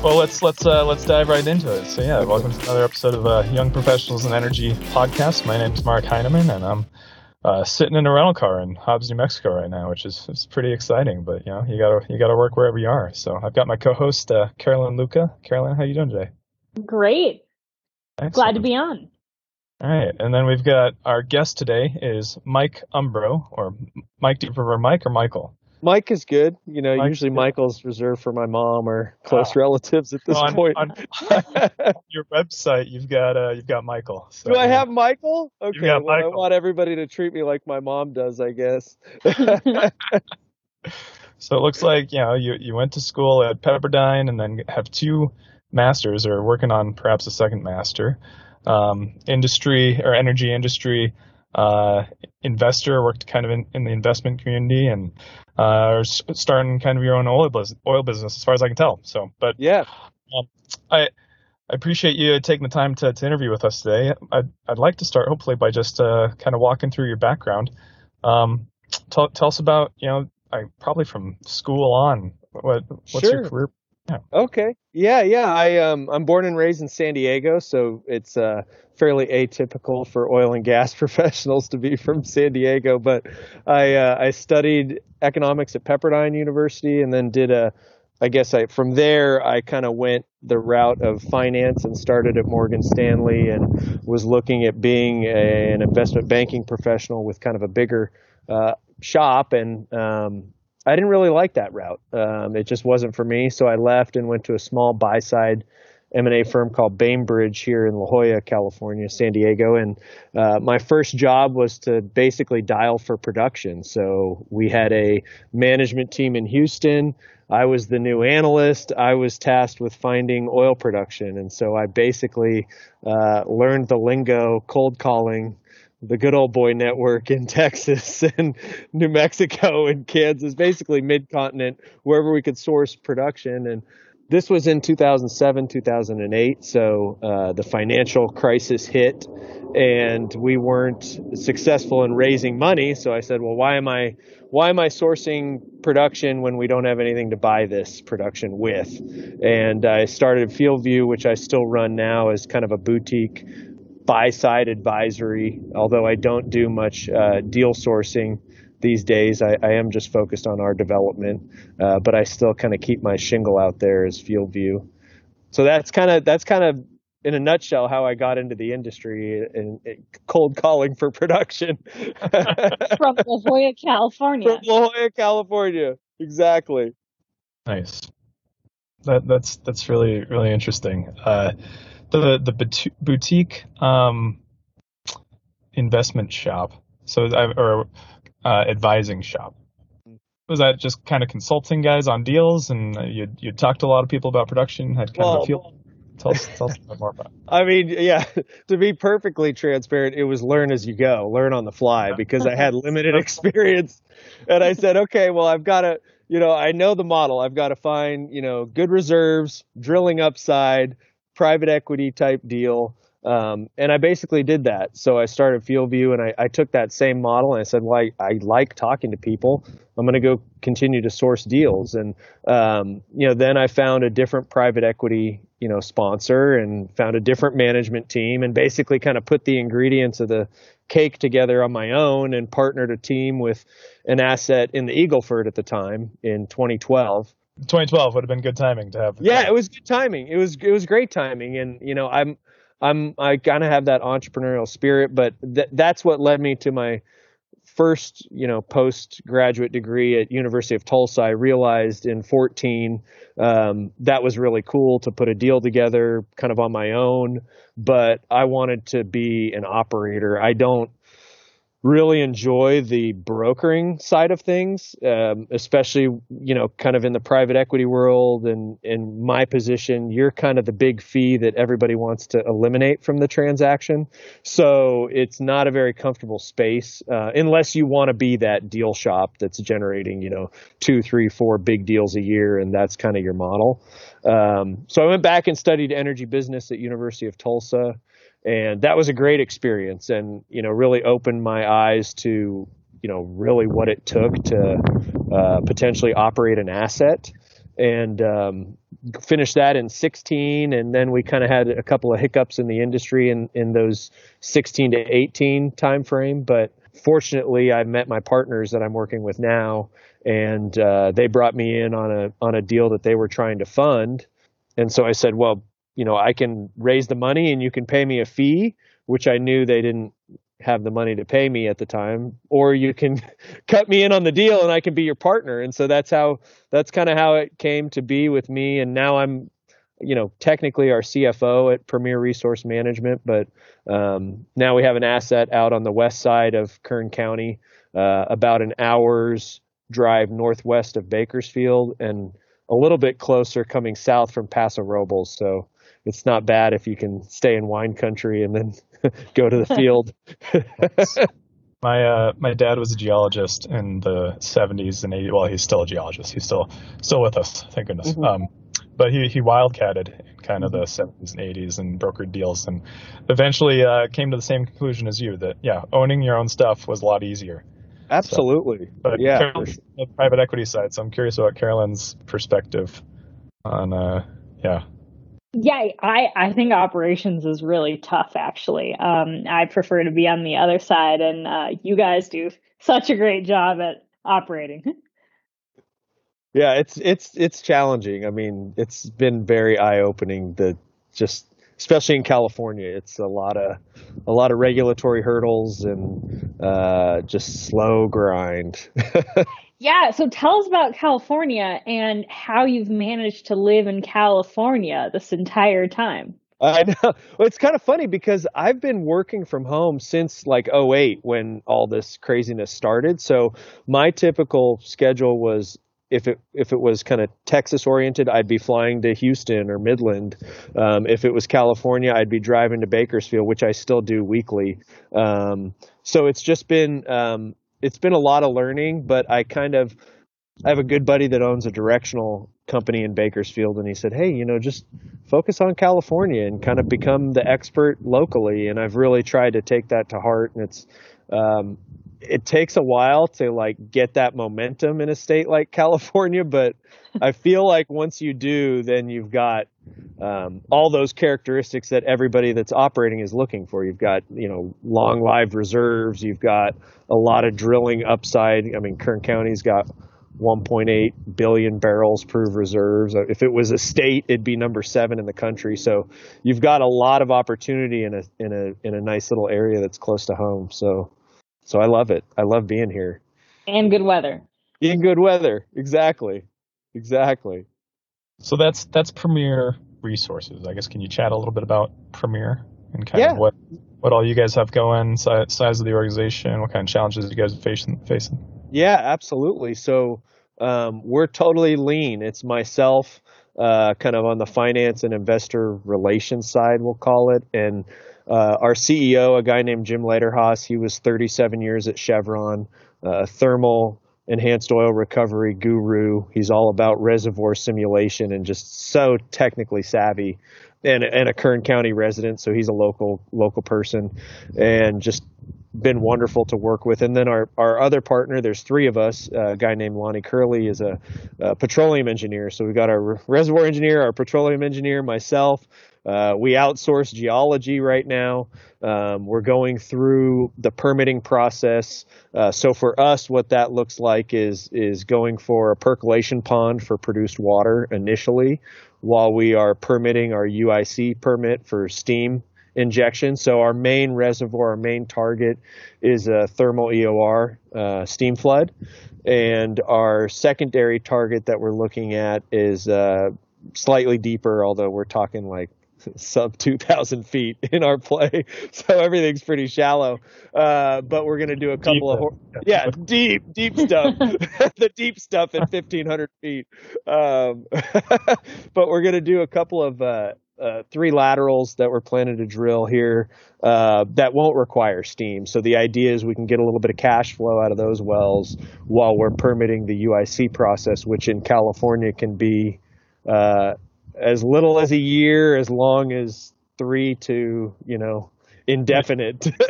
Well, let's let's uh, let's dive right into it. So yeah, welcome to another episode of uh, Young Professionals in Energy podcast. My name is Mark Heineman, and I'm uh, sitting in a rental car in Hobbs, New Mexico right now, which is, is pretty exciting. But you know, you gotta you gotta work wherever you are. So I've got my co-host uh, Carolyn Luca. Carolyn, how you doing today? Great. Excellent. Glad to be on. All right, and then we've got our guest today is Mike Umbro, or Mike. Do you prefer Mike or Michael? Mike is good. You know, Mike's usually good. Michael's reserved for my mom or close Ah. relatives at this on, point. on your website, you've got uh, you've got Michael. So, Do I have Michael? Okay, well, Michael. I want everybody to treat me like my mom does, I guess. So it looks like you know you you went to school at Pepperdine and then have two masters or working on perhaps a second master. Um, industry or energy industry uh, investor worked kind of in, in the investment community and uh, are starting kind of your own oil business, oil business as far as I can tell. So, but yeah. I I appreciate you taking the time to, to interview with us today. I'd, I'd like to start hopefully by just uh, kind of walking through your background. Um, tell, tell us about, you know, I, probably from school on, what what's your Sure. career? Okay. Yeah, yeah. I um I'm born and raised in San Diego, so it's uh fairly atypical for oil and gas professionals to be from San Diego. But I uh, I studied economics at Pepperdine University, and then did a I guess I from there I kind of went the route of finance and started at Morgan Stanley and was looking at being a, an investment banking professional with kind of a bigger uh, shop and um, I didn't really like that route. Um, it just wasn't for me, so I left and went to a small buy side M&A firm called Bainbridge here in La Jolla, California, San Diego, and uh, my first job was to basically dial for production. So we had a management team in Houston. I was the new analyst. I was tasked with finding oil production, and so I basically uh, learned the lingo, cold calling, the good old boy network in Texas and New Mexico and Kansas, basically mid continent, wherever we could source production. And this was in 2007, 2008. So uh, the financial crisis hit and we weren't successful in raising money. So I said, well, why am I, why am I sourcing production when we don't have anything to buy this production with? And I started FieldView, which I still run now as kind of a boutique buy side advisory, although I don't do much uh, deal sourcing these days. I, I am just focused on our development, uh, but I still kind of keep my shingle out there as FieldView. So that's kind of that's kind of in a nutshell how I got into the industry and, and cold calling for production From La Jolla, California. from La Jolla, California. Exactly. Nice. That that's that's really really interesting. Uh, the the boutique um, investment shop, so I- or uh, advising shop. Was that just kind of consulting guys on deals, and you you talked to a lot of people about production? Had kind of Well, a feel. Tell us tell us a bit more about. It. I mean, yeah, to be perfectly transparent, it was learn as you go, learn on the fly because I had limited experience. And I said, okay, well, I've got to, you know, I know the model. I've got to find, you know, good reserves, drilling upside, private equity type deal. Um, and I basically did that. So I started FieldView and I, I took that same model and I said, well, I, I like talking to people. I'm going to go continue to source deals. And, um, you know, then I found a different private equity, you know, sponsor and found a different management team and basically kind of put the ingredients of the cake together on my own and partnered a team with an asset in the Eagleford at the time in 2012 2012 would have been good timing to have. yeah, it was good timing. It was it was great timing, and you know, I'm I'm I kind of have that entrepreneurial spirit, but th- that's what led me to my first you know postgraduate degree at University of Tulsa. I realized in 14 um, that was really cool to put a deal together, kind of on my own, but I wanted to be an operator. I don't really enjoy the brokering side of things, um, especially you know, kind of in the private equity world. And in my position, you're kind of the big fee that everybody wants to eliminate from the transaction. So it's not a very comfortable space uh, unless you want to be that deal shop that's generating you know two, three, four big deals a year, and that's kind of your model. Um, so I went back and studied energy business at University of Tulsa and that was a great experience and you know really opened my eyes to you know really what it took to uh, potentially operate an asset. And um, finished that in 16 and then we kind of had a couple of hiccups in the industry in, in those 16 to 18 time frame but fortunately i met my partners that i'm working with now and uh, they brought me in on a on a deal that they were trying to fund. And so i said well you know i can raise the money and you can pay me a fee which i knew they didn't have the money to pay me at the time or you can cut me in on the deal and I can be your partner. And so that's how that's kind of how it came to be with me. And now I'm you know technically our CFO at Premier Resource Management but um, now we have an asset out on the west side of Kern County uh, about an hour's drive northwest of Bakersfield and a little bit closer coming south from Paso Robles. So it's not bad if you can stay in wine country and then go to the field. my uh, my dad was a geologist in the 70s and 80s. Well, he's still a geologist. He's still still with us, thank goodness. Mm-hmm. Um, but he he wildcatted in kind of the 70s and 80s and brokered deals, and eventually uh, came to the same conclusion as you that yeah, owning your own stuff was a lot easier. Absolutely. So, but yeah, the private equity side. So I'm curious about Carolyn's perspective on uh, yeah yeah, I, I think operations is really tough, actually. Um, I prefer to be on the other side, and uh, you guys do such a great job at operating. Yeah, it's it's it's challenging. I mean, it's been very eye opening. The just especially in California, it's a lot of a lot of regulatory hurdles and uh, just slow grind. Yeah, so tell us about California and how you've managed to live in California this entire time. I know. Well, it's kind of funny because I've been working from home since like 08 when all this craziness started. So my typical schedule was if it if it was kind of Texas oriented, I'd be flying to Houston or Midland. Um, if it was California, I'd be driving to Bakersfield, which I still do weekly. Um, so it's just been um, it's been a lot of learning, but I kind of I have a good buddy that owns a directional company in Bakersfield, and he said, "Hey, you know, just focus on California and kind of become the expert locally." And I've really tried to take that to heart, and it's um, it takes a while to like get that momentum in a state like California, but I feel like once you do, then you've got um, all those characteristics that everybody that's operating is looking for. You've got you know long lived reserves. You've got a lot of drilling upside. I mean, Kern County's got 1.8 billion barrels proved reserves. If it was a state, it'd be number seven in the country. So you've got a lot of opportunity in a in a in a nice little area that's close to home. So so I love it. I love being here. And good weather. In good weather, exactly, exactly. So that's that's Premier Resources. I guess can you chat a little bit about Premier and kind yeah. of what what all you guys have going, size, size of the organization, what kind of challenges you guys are facing? facing? Yeah, absolutely. So um, we're totally lean. It's myself, uh, kind of on the finance and investor relations side, we'll call it, and uh, our CEO, a guy named Jim Lederhaus, he was 37 years at Chevron, uh, thermal enhanced oil recovery guru. He's all about reservoir simulation and just so technically savvy. And, and a Kern County resident, so he's a local local person, and just been wonderful to work with. And then our, our other partner, there's three of us. Uh, a guy named Lonnie Curley is a, a, petroleum engineer. So we've got our reservoir engineer, our petroleum engineer, myself. Uh, we outsource geology right now. Um, we're going through the permitting process. Uh, so for us, what that looks like is is going for a percolation pond for produced water initially, while we are permitting our UIC permit for steam injection. So our main reservoir, our main target is a thermal EOR uh, steam flood, and our secondary target that we're looking at is uh, slightly deeper, although we're talking like sub 2,000 feet in our play, so everything's pretty shallow. Uh, but we're going to do a couple deep, of yeah, deep, deep stuff, the deep stuff at 1,500 feet. Um, but we're going to do a couple of uh, uh, three laterals that we're planning to drill here uh, that won't require steam. So the idea is we can get a little bit of cash flow out of those wells while we're permitting the UIC process, which in California can be uh, as little as a year, as long as three to you know indefinite.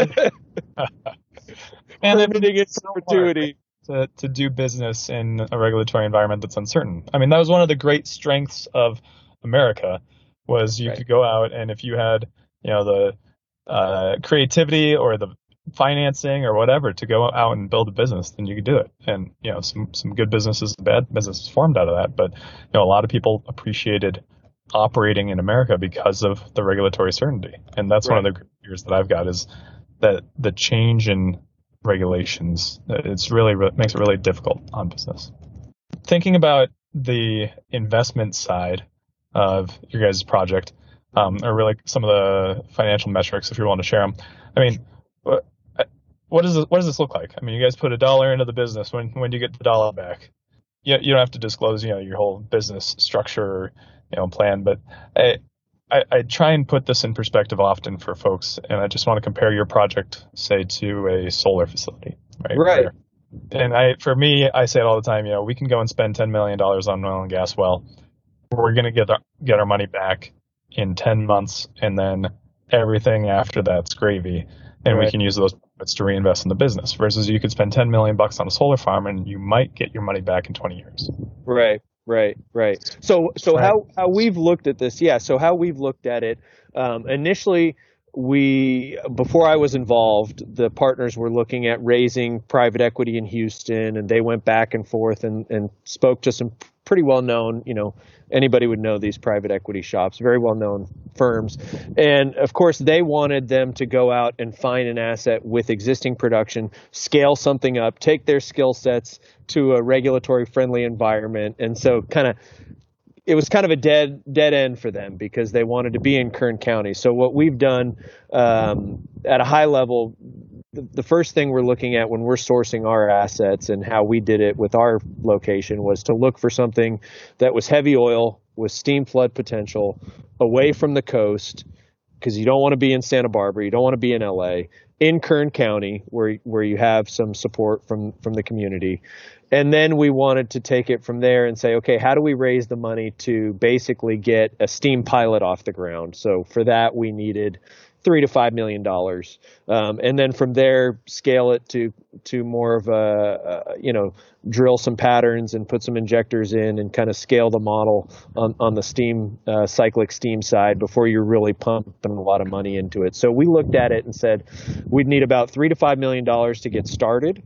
and permitting in perpetuity. To, to do business in a regulatory environment that's uncertain. I mean, that was one of the great strengths of America was you Right. could go out and if you had you know the uh, creativity or the financing or whatever to go out and build a business, then you could do it. And you know some some good businesses, bad businesses formed out of that. But you know a lot of people appreciated operating in America because of the regulatory certainty, and that's one of the fears that I've got is that the change in regulations it's really re- makes it really difficult on business. Thinking about the investment side of your guys' project, um, or really some of the financial metrics, if you want to share them. I mean, what, what does this, what does this look like? I mean, you guys put a dollar into the business. When when do you get the dollar back? You, you don't have to disclose, you know, your whole business structure, you know, plan. But I, I I try and put this in perspective often for folks, and I just want to compare your project, say, to a solar facility, right? Right. Where- and I, for me, I say it all the time. You know, we can go and spend ten million dollars on an oil and gas well. We're going to get our, get our money back in ten months, and then everything after that's gravy, and we can use those profits to reinvest in the business. Versus, you could spend ten million bucks on a solar farm, and you might get your money back in twenty years. Right, right, right. So, so Right. how how we've looked at this? Yeah. So how we've looked at it um, initially. We before I was involved, the partners were looking at raising private equity in Houston, and they went back and forth and, and spoke to some pretty well known, you know, anybody would know these private equity shops, very well known firms. And of course, they wanted them to go out and find an asset with existing production, scale something up, take their skill sets to a regulatory friendly environment. And so, kind of, it was kind of a dead dead end for them because they wanted to be in Kern County. So what we've done um, at a high level, the, the first thing we're looking at when we're sourcing our assets and how we did it with our location was to look for something that was heavy oil with steam flood potential, away from the coast, because you don't want to be in Santa Barbara, you don't want to be in LA, in Kern County where where you have some support from from the community. And then we wanted to take it from there and say, okay, how do we raise the money to basically get a steam pilot off the ground? So for that, we needed three to five million dollars, um, and then from there scale it to to more of a, a you know drill some patterns and put some injectors in and kind of scale the model on, on the steam uh, cyclic steam side before you're really pumping a lot of money into it. So we looked at it and said we'd need about three to five million dollars to get started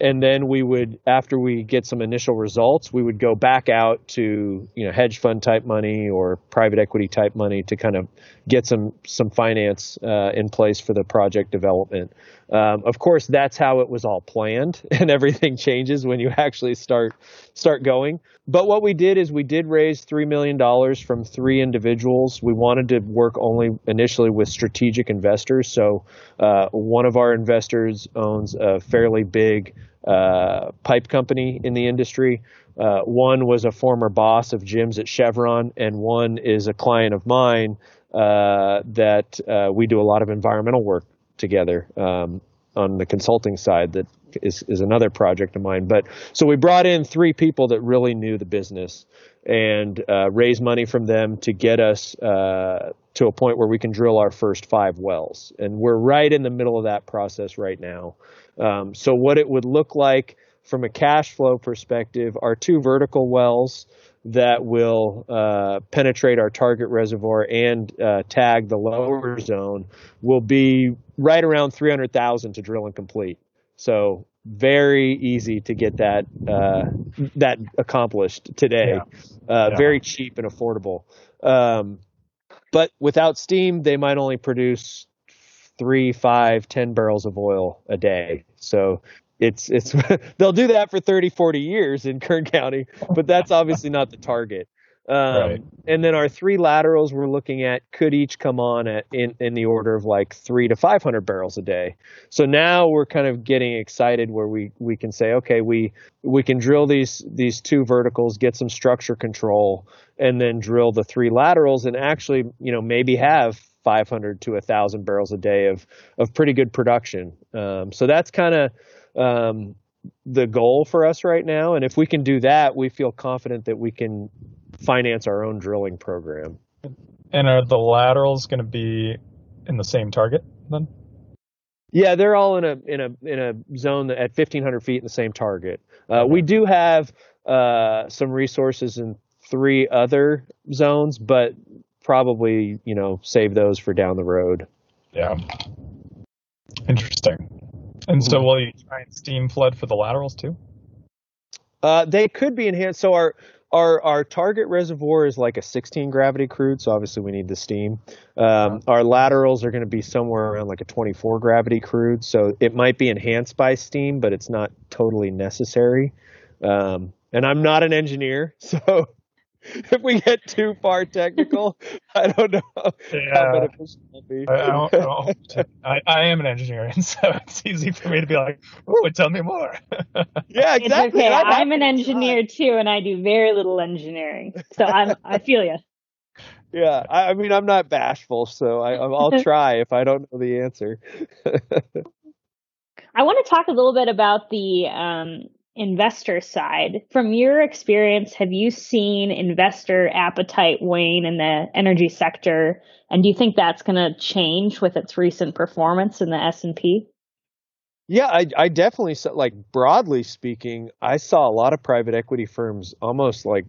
and then we would after we get some initial results we would go back out to you know hedge fund type money or private equity type money to kind of get some some finance uh, in place for the project development um, of course that's how it was all planned and everything changes when you actually start start going. But what we did is we did raise $3 million from three individuals. We wanted to work only initially with strategic investors. So uh, one of our investors owns a fairly big uh, pipe company in the industry. Uh, one was a former boss of Jim's at Chevron, and one is a client of mine uh, that uh, we do a lot of environmental work together um, on the consulting side. That is, is another project of mine. But so we brought in three people that really knew the business and uh, raised money from them to get us uh, to a point where we can drill our first five wells. And we're right in the middle of that process right now. Um, so what it would look like from a cash flow perspective are two vertical wells that will uh, penetrate our target reservoir and uh, tag the lower zone will be right around 300,000 to drill and complete. So very easy to get that uh, that accomplished today. Uh, Yeah. Very cheap and affordable. Um, but without steam, they might only produce three, five, ten barrels of oil a day. So it's it's they'll do that for 30, 40 years in Kern County, but that's obviously not the target. Um, Right. And then our three laterals we're looking at could each come on at in, in the order of like three to 500 barrels a day. So now we're kind of getting excited where we, we can say, okay, we, we can drill these, these two verticals, get some structure control, and then drill the three laterals and actually, you know, maybe have 500 to 1,000 barrels a day of, of pretty good production. Um, so that's kind of um, the goal for us right now. And if we can do that, we feel confident that we can finance our own drilling program. And are the laterals going to be in the same target then? Yeah, they're all in a in a in a zone at 1,500 feet in the same target. Uh, We do have uh, some resources in three other zones, but probably you know save those for down the road. Yeah. Interesting. And so, will you try and steam flood for the laterals too? Uh, they could be enhanced. So our our our target reservoir is like a 16 gravity crude, so obviously we need the steam. Um, our laterals are going to be somewhere around like a 24 gravity crude, so it might be enhanced by steam, but it's not totally necessary. Um, and I'm not an engineer, so if we get too far technical, I don't know Yeah. how beneficial it'll be. I, I, don't, I, don't, I, I am an engineer, and so it's easy for me to be like, "Oh, tell me more." yeah, It's exactly. okay. I'd I'm an happily try. engineer too, and I do very little engineering. So I'm I feel you. Yeah, I, I mean, I'm not bashful, so I, I'll try if I don't know the answer. I want to talk a little bit about the um, investor side. From your experience, have you seen investor appetite wane in the energy sector, and do you think that's going to change with its recent performance in the S and P? Yeah, I, I definitely saw, like broadly speaking, I saw a lot of private equity firms almost like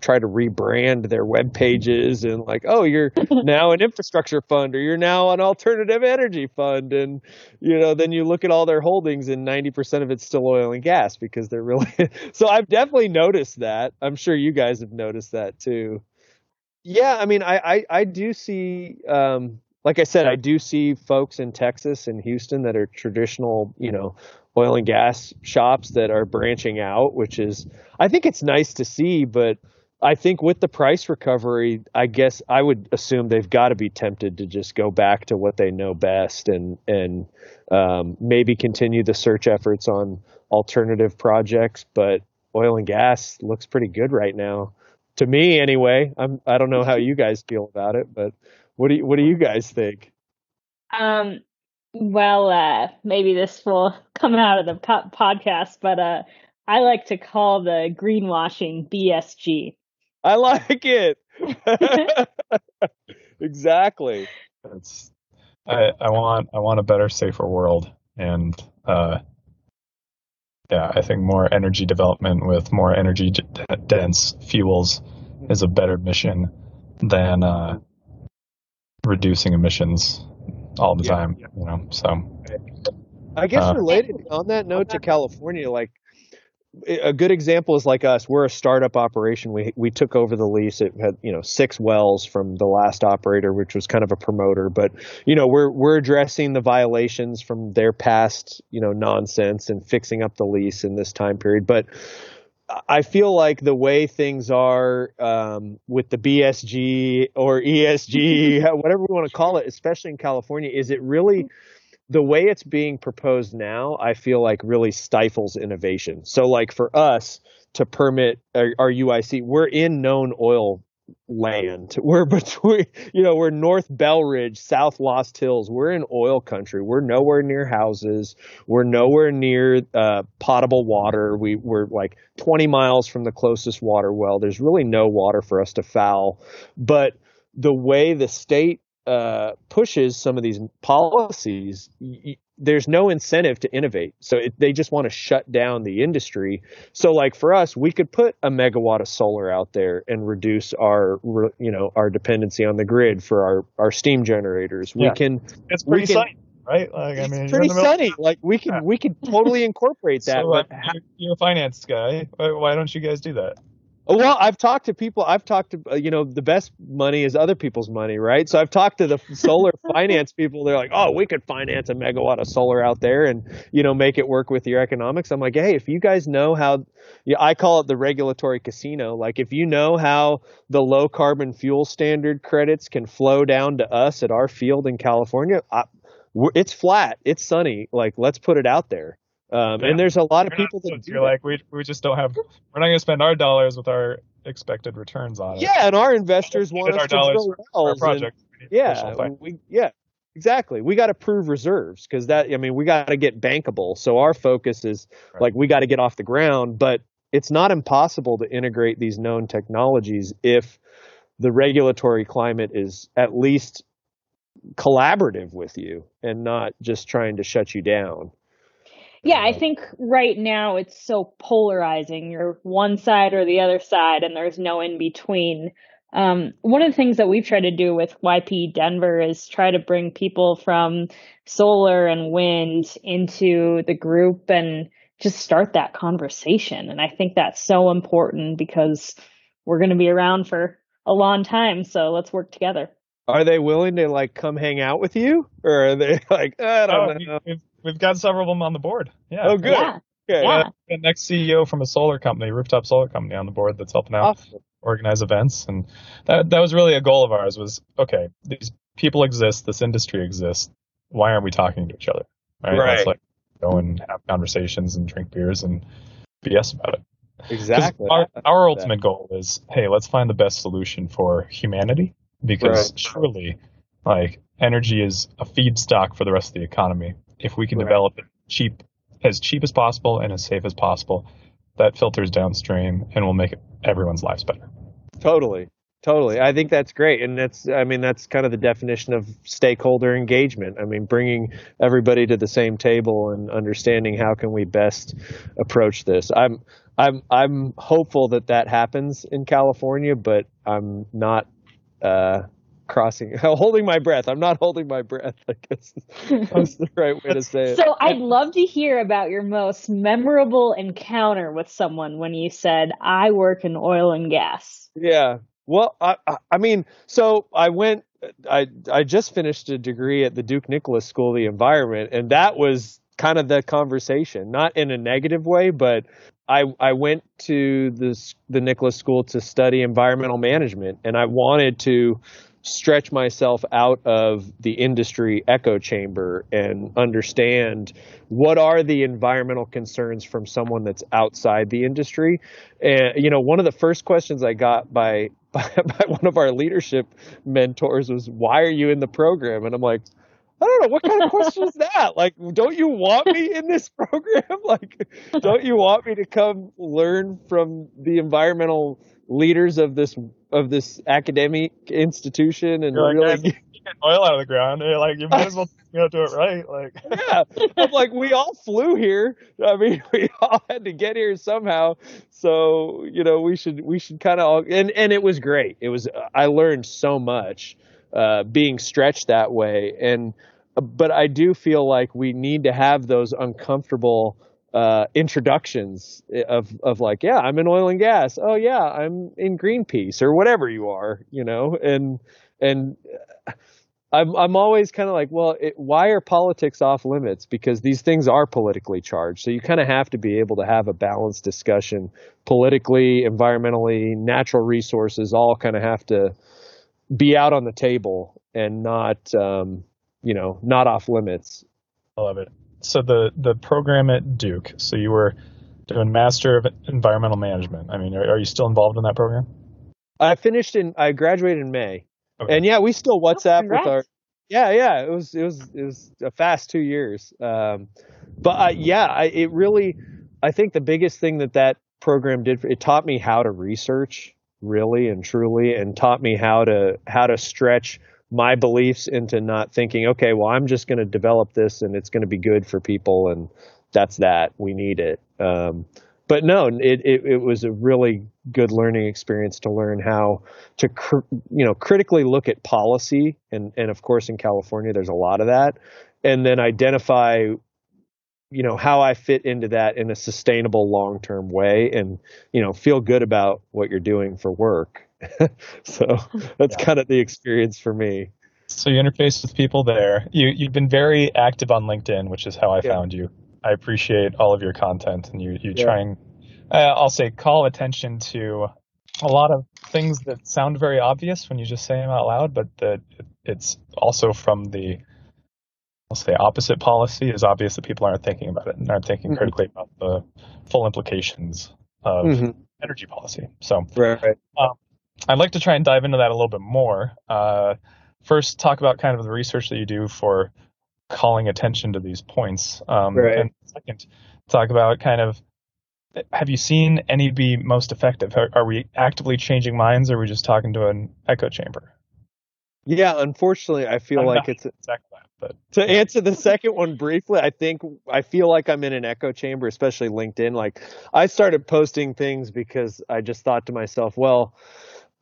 try to rebrand their web pages and like, oh, you're now an infrastructure fund or you're now an alternative energy fund, and you know, then you look at all their holdings and ninety percent of it's still oil and gas because they're really. so I've definitely noticed that. I'm sure you guys have noticed that too. Yeah, I mean, I I, I do see. Um, like I said, I do see folks in Texas and Houston that are traditional, you know, oil and gas shops that are branching out, which is, I think it's nice to see, but I think with the price recovery, I guess I would assume they've got to be tempted to just go back to what they know best and, and, um, maybe continue the search efforts on alternative projects. But oil and gas looks pretty good right now. To me, anyway. I'm, I don't know how you guys feel about it, but what do you, what do you guys think? Um, well, uh, maybe this will come out of the po- podcast, but uh, I like to call the greenwashing BSG. I like it. exactly. It's, I, I want I want a better, safer world, and uh, yeah, I think more energy development with more energy d- dense fuels is a better mission than uh, reducing emissions all the Yeah. time. You know, so I guess Uh, related on that note to California, like a good example is like us. We're a startup operation. We we took over the lease. It had you know six wells from the last operator, which was kind of a promoter. But you know we're we're addressing the violations from their past you know nonsense and fixing up the lease in this time period. But I feel like the way things are um, with the BSG or ESG, whatever we want to call it, especially in California, is it really the way it's being proposed now? I feel like really stifles innovation. So, like for us to permit our, our UIC, we're in known oil land. We're between, you know, we're North Belridge, South Lost Hills. We're in oil country. We're nowhere near houses. We're nowhere near uh, potable water. We, we're like 20 miles from the closest water well. There's really no water for us to foul. But the way the state uh, pushes some of these policies, there's no incentive to innovate. So it, they just want to shut down the industry. So like for us, we could put a megawatt of solar out there and reduce our, you know, our dependency on the grid for our, our steam generators. We can, it's pretty can- sunny, right? Like I mean, you're pretty in the middle- sunny. Like we can, Yeah. we can totally incorporate that. So, uh, you're, you're a finance guy. Why, why don't you guys do that? Well, I've talked to people. I've talked to you know the best money is other people's money, right? So I've talked to the solar finance people. They're like, "Oh, we could finance a megawatt of solar out there and you know make it work with your economics." I'm like, "Hey, if you guys know how, yeah, I call it the regulatory casino. Like if you know how the low carbon fuel standard credits can flow down to us at our field in California, I, it's flat, it's sunny. Like let's put it out there." Um, Yeah. And there's a lot of We're not- people that do you're that. like we we just don't have. We're not going to spend our dollars with our expected returns on it. Yeah, and our investors want us our to dollars our and- project. We yeah, we yeah, exactly. We got to prove reserves because that I mean we got to get bankable. So our focus is Right. like we got to get off the ground, but it's not impossible to integrate these known technologies if the regulatory climate is at least collaborative with you and not just trying to shut you down. Yeah, I think right now it's so polarizing. You're one side or the other side, and there's no in between. Um, one of the things that we've tried to do with YP Denver is try to bring people from solar and wind into the group and just start that conversation. And I think that's so important because we're going to be around for a long time. So let's work together. Are they willing to like come hang out with you, or are they like I don't oh, know? We've, we've got several of them on the board. Yeah. Oh, good. Yeah. Okay. Yeah. The next CEO from a solar company, rooftop solar company, on the board that's helping out awesome. organize events, and that that was really a goal of ours. Was okay, these people exist, this industry exists. Why aren't we talking to each other? Right. right. Let's like go and have conversations and drink beers and BS about it. Exactly. Our, our ultimate goal is, hey, let's find the best solution for humanity because right. surely, like, energy is a feedstock for the rest of the economy. If we can right. develop it cheap, as cheap as possible and as safe as possible, that filters downstream and will make everyone's lives better. Totally. Totally. I think that's great. And that's, I mean, that's kind of the definition of stakeholder engagement. I mean, bringing everybody to the same table and understanding how can we best approach this. I'm, I'm, I'm hopeful that that happens in California, but I'm not, uh, crossing holding my breath. I'm not holding my breath i guess. That's the right way to say it. So i'd love to hear about your most memorable encounter with someone when you said i work in oil and gas. Yeah. Well, I, I mean, so I went. I I just finished a degree at the Duke Nicholas School of the Environment, and that was kind of the conversation, not in a negative way, but I I went to the the Nicholas School to study environmental management, and I wanted to stretch myself out of the industry echo chamber and understand what are the environmental concerns from someone that's outside the industry. And you know, one of the first questions I got by by, by one of our leadership mentors was, "Why are you in the program?" And I'm like, I don't know what kind of question is that. Like, don't you want me in this program? Like, don't you want me to come learn from the environmental leaders of this of this academic institution and You're really get oil out of the ground? You're like, you might as well you know, do it right. Like, yeah, I'm like, we all flew here. I mean, we all had to get here somehow. So you know, we should we should kind of and and it was great. It was I learned so much uh, being stretched that way. And but I do feel like we need to have those uncomfortable uh, introductions of of like, yeah, I'm in oil and gas. Oh yeah, I'm in Greenpeace or whatever you are, you know. And and I'm I'm always kind of like, well, it, why are politics off limits? Because these things are politically charged. So you kind of have to be able to have a balanced discussion, politically, environmentally, natural resources, all kind of have to be out on the table and not um, you know not off limits. I love it. So the the program at Duke. So you were doing Master of Environmental Management. I mean, are, are you still involved in that program? I finished in. I graduated in May, okay. and yeah, we still WhatsApp oh, with our. Yeah, yeah, it was it was it was a fast two years. Um, but uh, yeah, I, it really. I think the biggest thing that that program did it taught me how to research really and truly and taught me how to how to stretch my beliefs into not thinking okay well i'm just going to develop this and it's going to be good for people and that's that we need it um, but no it, it, it was a really good learning experience to learn how to cr- you know critically look at policy and and of course in california there's a lot of that and then identify you know how I fit into that in a sustainable long term way and you know feel good about what you're doing for work. so that's yeah. kind of the experience for me. So you interface with people there. You you've been very active on LinkedIn, which is how I yeah. found you. I appreciate all of your content and you you yeah. try and uh, I'll say call attention to a lot of things that sound very obvious when you just say them out loud, but that it's also from the I'll say opposite policy is obvious that people aren't thinking about it and aren't thinking mm-hmm. critically about the full implications of mm-hmm. energy policy. So, right. Um, I'd like to try and dive into that a little bit more. Uh, first, talk about kind of the research that you do for calling attention to these points. Um, right. And second, talk about kind of have you seen any be most effective? Are, are we actively changing minds or are we just talking to an echo chamber? Yeah, unfortunately, I feel I'm like it's exactly that, but to answer the second one briefly. I think I feel like I'm in an echo chamber, especially LinkedIn. Like I started posting things because I just thought to myself, well,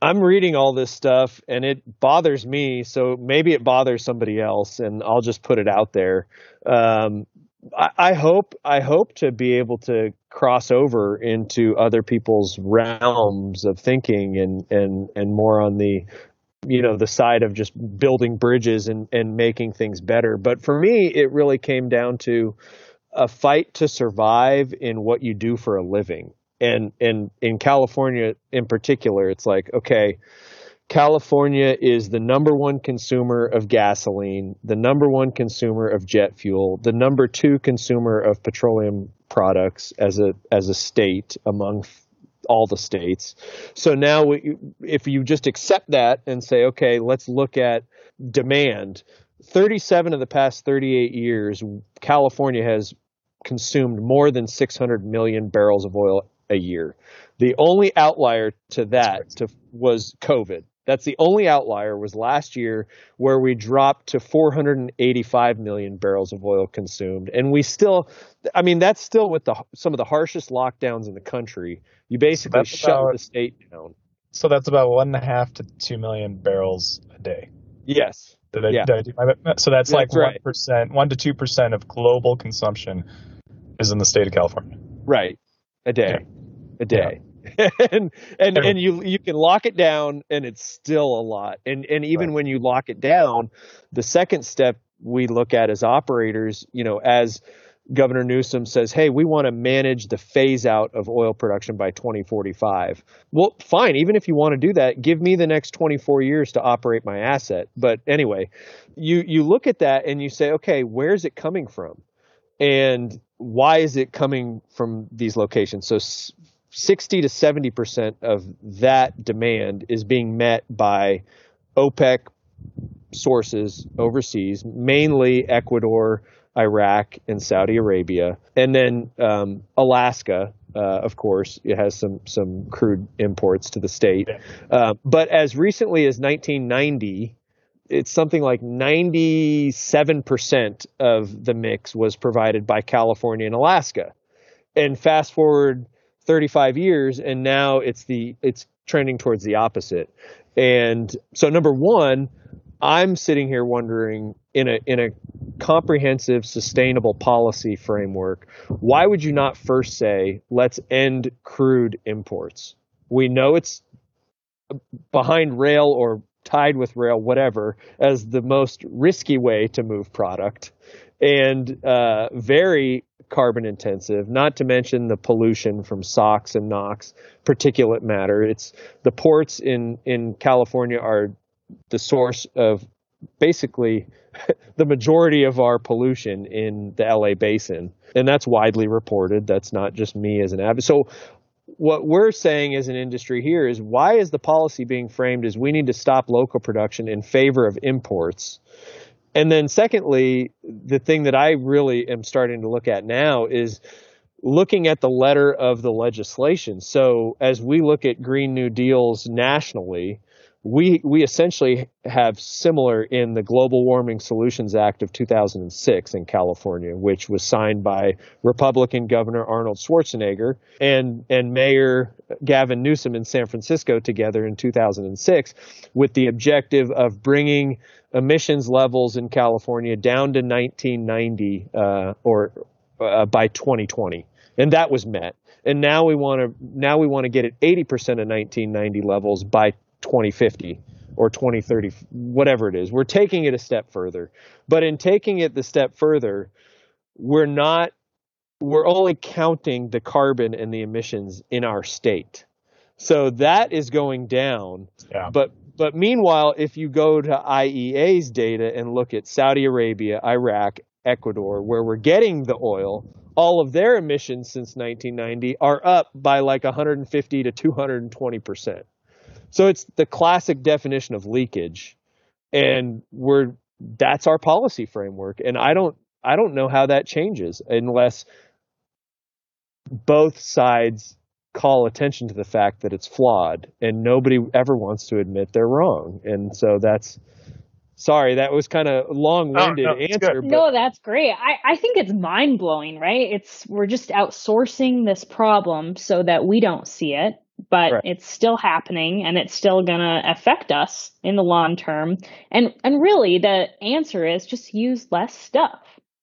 I'm reading all this stuff and it bothers me, so maybe it bothers somebody else, and I'll just put it out there. Um, I, I hope I hope to be able to cross over into other people's realms of thinking and and and more on the you know the side of just building bridges and and making things better but for me it really came down to a fight to survive in what you do for a living and and in California in particular it's like okay California is the number one consumer of gasoline, the number one consumer of jet fuel, the number two consumer of petroleum products as a as a state among all the states. So now, we, if you just accept that and say, okay, let's look at demand. 37 of the past 38 years, California has consumed more than 600 million barrels of oil a year. The only outlier to that to, was COVID. That's the only outlier was last year where we dropped to 485 million barrels of oil consumed. And we still, I mean, that's still with the, some of the harshest lockdowns in the country. You basically that's shut about- the state down. so that's about one and a half to two million barrels a day. Yes. Did I, Yeah. did I do my? So that's like That's right. one percent, one to two percent of global consumption is in the state of California. Right. A day. A day. and and Every- and you you can lock it down and it's still a lot. And and even Right. when you lock it down, the second step we look at as operators, you know, as Governor Newsom says, "Hey, we want to manage the phase out of oil production by 2045." Well, fine, even if you want to do that, give me the next 24 years to operate my asset. But anyway, you you look at that and you say, "Okay, where's it coming from?" And why is it coming from these locations? So s- 60 to 70% of that demand is being met by OPEC sources overseas, mainly Ecuador, Iraq, and Saudi Arabia. And then um, Alaska, uh, of course, it has some, some crude imports to the state. Uh, but as recently as 1990, it's something like 97% of the mix was provided by California and Alaska. And fast forward 35 years and now it's the it's trending towards the opposite. And so number 1, I'm sitting here wondering in a in a comprehensive sustainable policy framework, why would you not first say let's end crude imports? We know it's behind rail or tied with rail, whatever, as the most risky way to move product and uh, very carbon intensive, not to mention the pollution from SOx and NOx, particulate matter. It's the ports in, in California are the source of basically the majority of our pollution in the LA basin. And that's widely reported. That's not just me as an advocate. So what we're saying as an industry here is why is the policy being framed as we need to stop local production in favor of imports? And then secondly, the thing that I really am starting to look at now is looking at the letter of the legislation. So as we look at Green New Deals nationally, we we essentially have similar in the Global Warming Solutions Act of 2006 in California, which was signed by Republican Governor Arnold Schwarzenegger and and Mayor Gavin Newsom in San Francisco together in 2006, with the objective of bringing emissions levels in California down to 1990 uh, or uh, by 2020, and that was met. And now we want to now we want to get it 80% of 1990 levels by 2050 or 2030, whatever it is. We're taking it a step further. But in taking it the step further, we're not, we're only counting the carbon and the emissions in our state. So that is going down. Yeah. But but meanwhile, if you go to IEA's data and look at Saudi Arabia, Iraq, Ecuador, where we're getting the oil, all of their emissions since 1990 are up by like 150 to 220 percent. So it's the classic definition of leakage, and we're that's our policy framework. And I don't I don't know how that changes unless both sides call attention to the fact that it's flawed, and nobody ever wants to admit they're wrong. And so that's Sorry, that was kind of long-winded Oh, no, answer. But No, that's great. I, I think it's mind blowing, right? It's we're just outsourcing this problem so that we don't see it, but Right. it's still happening and it's still gonna affect us in the long term. And and really the answer is just use less stuff.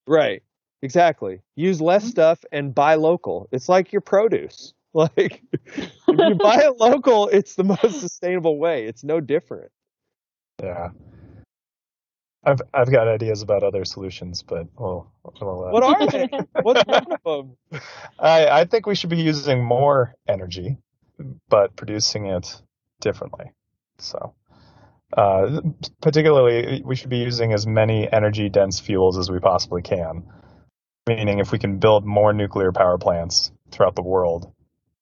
Right. Exactly. Use less Mhm. stuff and buy local. It's like your produce. Like if you buy it local, it's the most sustainable way. It's no different. Yeah. I've I've got ideas about other solutions, but we'll, we'll, uh, What are they? What's one of them? I I think we should be using more energy, but producing it differently. So, uh, particularly, we should be using as many energy dense fuels as we possibly can. Meaning, if we can build more nuclear power plants throughout the world,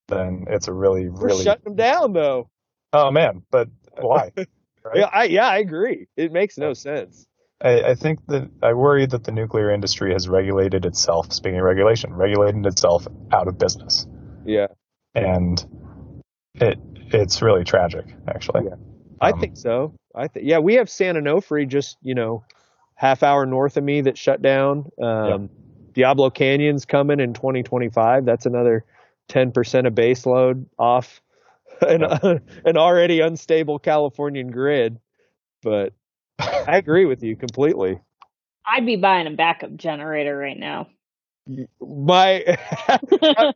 then it's a really, We're really. shutting them down though. oh man, but why? Right? Yeah, I yeah, I agree. It makes no sense. I, I think that I worry that the nuclear industry has regulated itself. Speaking of regulation, regulated itself out of business, Yeah. and it it's really tragic, actually. Yeah. I Um, think so. I think yeah, we have San Onofre just, you know, half hour north of me that shut down. Um Diablo Canyon's coming in 2025. That's another 10% of base load off an, an already unstable Californian grid. But I agree with you completely. I'd be buying a backup generator right now. My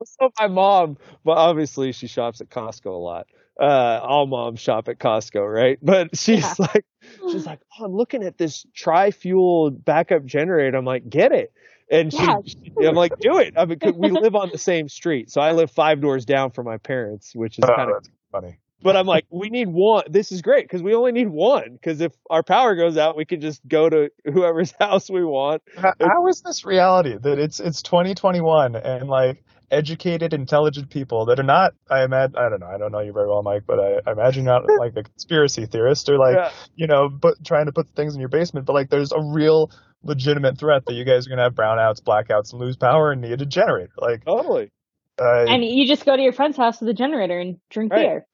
so my mom, well, obviously she shops at Costco a lot. Uh, all moms shop at Costco, right? But she's Yeah. like, she's like, oh, I'm looking at this tri-fuel backup generator. I'm like, get it. And she, Yeah. she- I'm like, do it. I mean, 'cause we live on the same street, so I live five doors down from my parents, which is Oh, kind of. funny. But I'm like, we need one. This is great because we only need one. Because if our power goes out, we can just go to whoever's house we want. How, how is this reality that it's it's 2021 and like educated, intelligent people that are not? I imagine I don't know. I don't know you very well, Mike, but I, I imagine you're not like a conspiracy theorist or like Yeah. you know, but trying to put things in your basement. But like, there's a real legitimate threat that you guys are gonna have brownouts, blackouts, and lose power and need a generator. Like, Totally. uh, And you just go to your friend's house with a generator and drink Right. beer.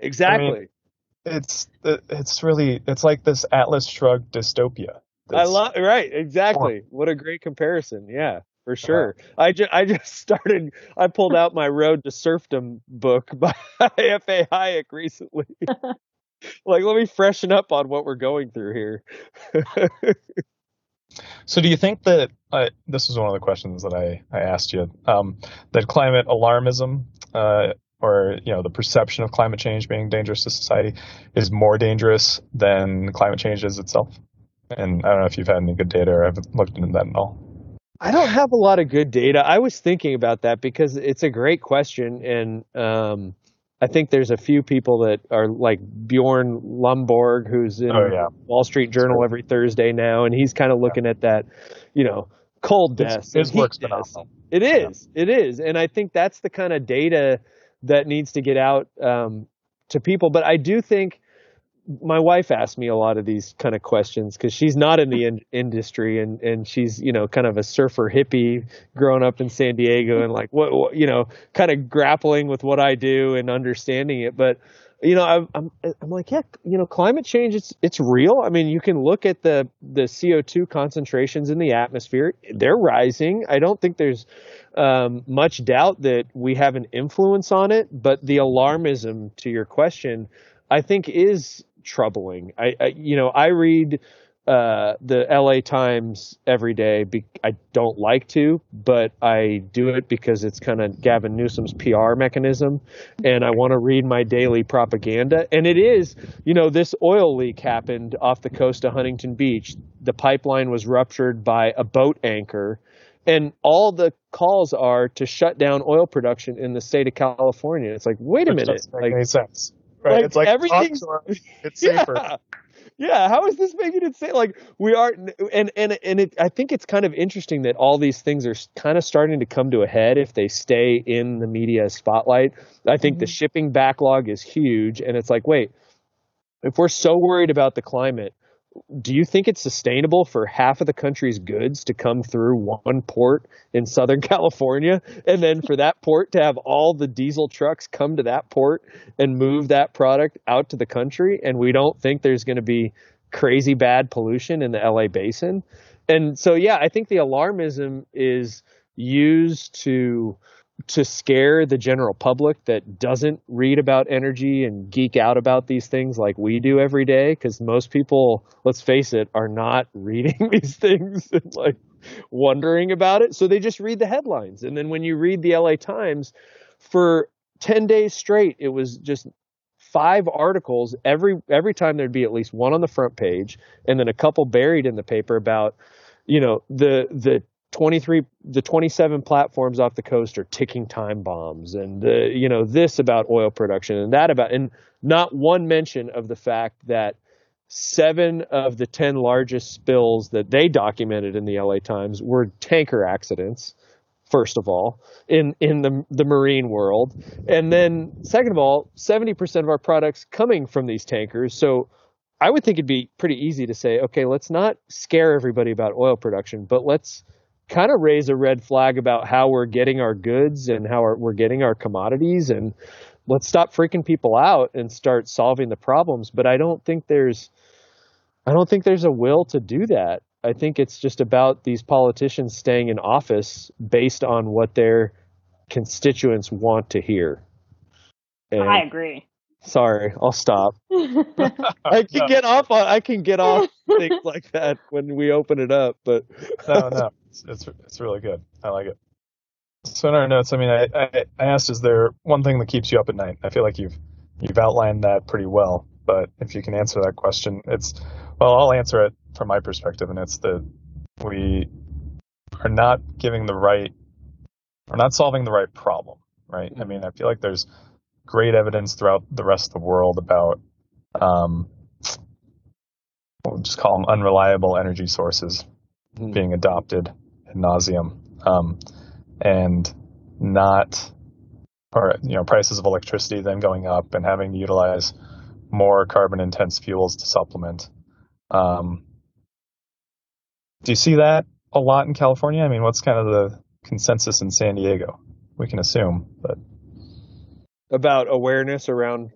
Exactly. it's it's really it's like this Atlas Shrugged dystopia. I love right, exactly. What a great comparison. Yeah, for sure. I just I just started I pulled out my Road to Serfdom book by F.A. Hayek recently. like let me freshen up on what we're going through here. So, do you think that uh, this is one of the questions that I, I asked you um, that climate alarmism, uh, or you know, the perception of climate change being dangerous to society, is more dangerous than climate change is itself? And I don't know if you've had any good data or I have looked into that at all. I don't have a lot of good data. I was thinking about that because it's a great question and um I think there's a few people that are like Bjorn Lomborg, who's in Oh, yeah. Wall Street Journal every Thursday now, and he's kind of looking at that, you know, cold His, deaths. his work's phenomenal. It is. It is. And I think that's the kind of data that needs to get out um, to people. But I do think my wife asked me a lot of these kind of questions because she's not in the in- industry and, and she's, you know, kind of a surfer hippie growing up in San Diego and like, what, what you know, kind of grappling with what I do and understanding it. But, you know, I'm, I'm, I'm like, yeah, you know, climate change, it's, it's real. I mean, you can look at the, the CO2 concentrations in the atmosphere. They're rising. I don't think there's, um, much doubt that we have an influence on it, but the alarmism to your question, I think is troubling. I, I you know, I read uh, the LA Times every day. Be- I don't like to, but I do it because it's kind of Gavin Newsom's PR mechanism, and I want to read my daily propaganda. And it is, you know, this oil leak happened off the coast of Huntington Beach. The pipeline was ruptured by a boat anchor and all the calls are to shut down oil production in the state of California. It's like, wait a Which minute, doesn't make like, any sense. Right? like, it's like everything's- offshore, it's safer. yeah, yeah. How is this making it say like we are? And and and it, I think it's kind of interesting that all these things are kind of starting to come to a head if they stay in the media spotlight. I think the mm-hmm. shipping backlog is huge, and it's like, wait, if we're so worried about the climate, do you think it's sustainable for half of the country's goods to come through one port in Southern California and then for that port to have all the diesel trucks come to that port and move that product out to the country? And we don't think there's going to be crazy bad pollution in the LA basin. And so yeah, I think the alarmism is used to to scare the general public that doesn't read about energy and geek out about these things like we do every day because most people let's face it are not reading these things and like wondering about it. So they just read the headlines. And then when you read the LA Times for 10 days straight it was just five articles every every time there'd be at least one on the front page and then a couple buried in the paper about you know the the 23 the 27 platforms off the coast are ticking time bombs. And you know this about oil production and that about and not one mention of the fact that seven of the 10 largest spills that they documented in the LA Times were tanker accidents first of all in in the the marine world. And then second of all 70% of our products coming from these tankers. So I would think it'd be pretty easy to say okay let's not scare everybody about oil production but let's kind of raise a red flag about how we're getting our goods and how we're getting our commodities. And let's stop freaking people out and start solving the problems. But i don't think there's i don't think there's a will to do that. I think it's just about these politicians staying in office based on what their constituents want to hear. And i agree sorry i'll stop i can no. get off on i can get off things like that when we open it up but no no it's, it's it's really good. I like it. So in our notes, I mean, I, I, I asked, is there one thing that keeps you up at night? I feel like you've you've outlined that pretty well. But if you can answer that question, it's well, I'll answer it from my perspective, and it's that we are not giving the right, we're not solving the right problem, right? I mm-hmm. mean, I feel like there's great evidence throughout the rest of the world about, um, we'll just call them unreliable energy sources mm-hmm. being adopted in nauseum, um, and not, or you know, prices of electricity then going up and having to utilize more carbon intense fuels to supplement. Um, do you see that a lot in California? I mean, what's kind of the consensus in San Diego? We can assume, but about awareness around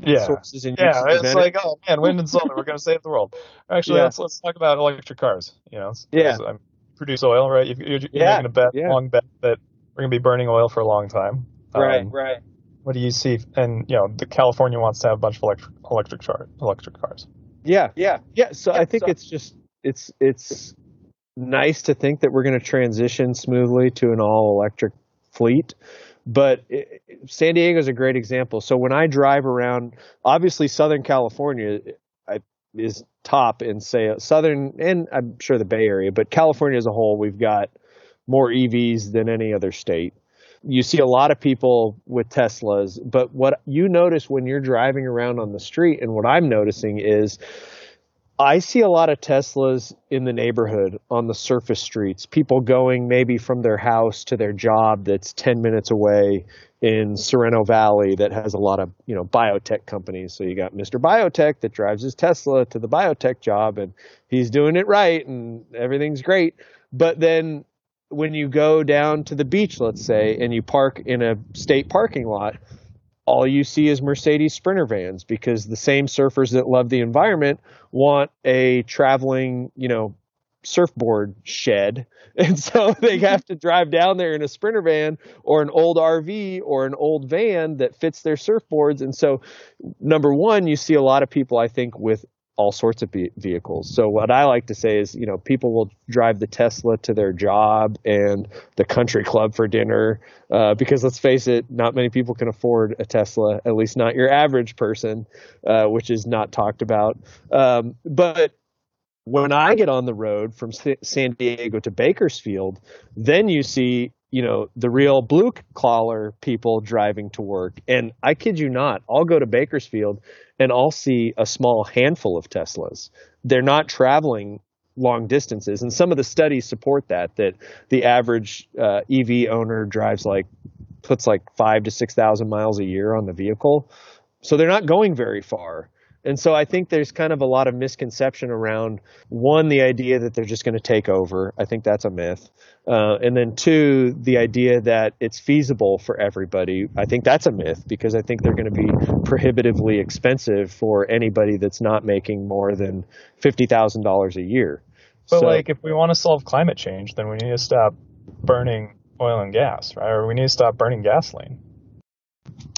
yeah. sources and yeah, it's like oh man, wind and solar, we're going to save the world. Actually, yeah. let's let's talk about electric cars. You know, yeah, I'm, produce oil, right? You're, you're yeah. making a bet, yeah. long bet that we're going to be burning oil for a long time. Right, um, right. What do you see? And you know, the California wants to have a bunch of electric electric char- electric cars. Yeah, yeah, yeah. So yeah, I think so. it's just it's it's nice to think that we're going to transition smoothly to an all electric fleet. But it, San Diego is a great example. So when I drive around, obviously Southern California is top in say southern and I'm sure the Bay Area, but California as a whole, we've got more EVs than any other state. You see a lot of people with Teslas, but what you notice when you're driving around on the street and what I'm noticing is I see a lot of Teslas in the neighborhood on the surface streets, people going maybe from their house to their job that's 10 minutes away in Sorrento Valley that has a lot of, you know, biotech companies. So you got Mr. Biotech that drives his Tesla to the biotech job and he's doing it right and everything's great. But then when you go down to the beach, let's say, and you park in a state parking lot, all you see is Mercedes Sprinter vans because the same surfers that love the environment want a traveling, you know, surfboard shed. And so they have to drive down there in a Sprinter van or an old RV or an old van that fits their surfboards. And so, number one, you see a lot of people, I think, with all sorts of vehicles. So what I like to say is, you know, people will drive the Tesla to their job and the country club for dinner, uh, because let's face it, not many people can afford a Tesla, at least not your average person, uh, which is not talked about. Um, but when I get on the road from San Diego to Bakersfield, then you see you know, the real blue collar people driving to work. And I kid you not, I'll go to Bakersfield and I'll see a small handful of Teslas. They're not traveling long distances. And some of the studies support that, that the average uh, EV owner drives like, puts like five to 6,000 miles a year on the vehicle. So they're not going very far. And so I think there's kind of a lot of misconception around one, the idea that they're just going to take over. I think that's a myth. Uh, and then two, the idea that it's feasible for everybody. I think that's a myth because I think they're going to be prohibitively expensive for anybody that's not making more than $50,000 a year. But so, like, if we want to solve climate change, then we need to stop burning oil and gas, right? Or we need to stop burning gasoline.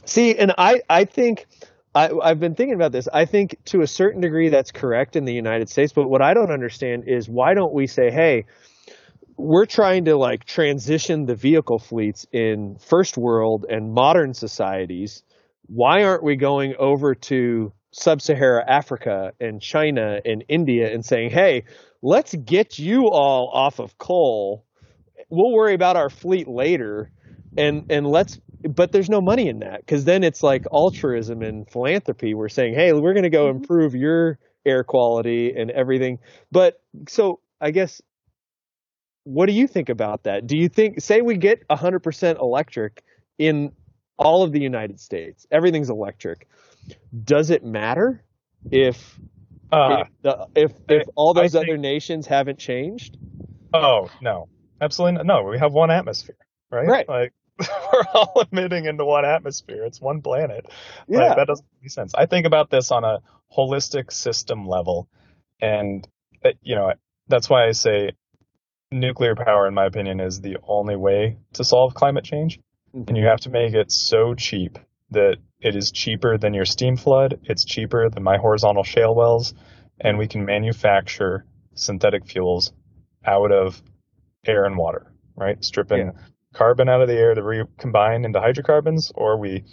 See, and I, I think I, I've been thinking about this. I think to a certain degree that's correct in the United States, but what I don't understand is why don't we say, hey, we're trying to like transition the vehicle fleets in first world and modern societies. Why aren't we going over to sub-Sahara Africa and China and India and saying, "Hey, let's get you all off of coal. We'll worry about our fleet later." And and let's but there's no money in that because then it's like altruism and philanthropy. We're saying, hey, we're going to go mm-hmm. improve your air quality and everything. But so I guess, what do you think about that? Do you think, say, we get 100% electric in all of the United States, everything's electric. Does it matter if uh, if, the, if, if all those other nations haven't changed? Oh no, absolutely no. We have one atmosphere, right? Right. Like we're all emitting into one atmosphere. It's one planet. Yeah. Like, that doesn't make sense. I think about this on a holistic system level. And, uh, you know, that's why I say nuclear power, in my opinion, is the only way to solve climate change. Mm-hmm. And you have to make it so cheap that it is cheaper than your steam flood. It's cheaper than my horizontal shale wells. And we can manufacture synthetic fuels out of air and water, right? Stripping yeah carbon out of the air to recombine into hydrocarbons, or we,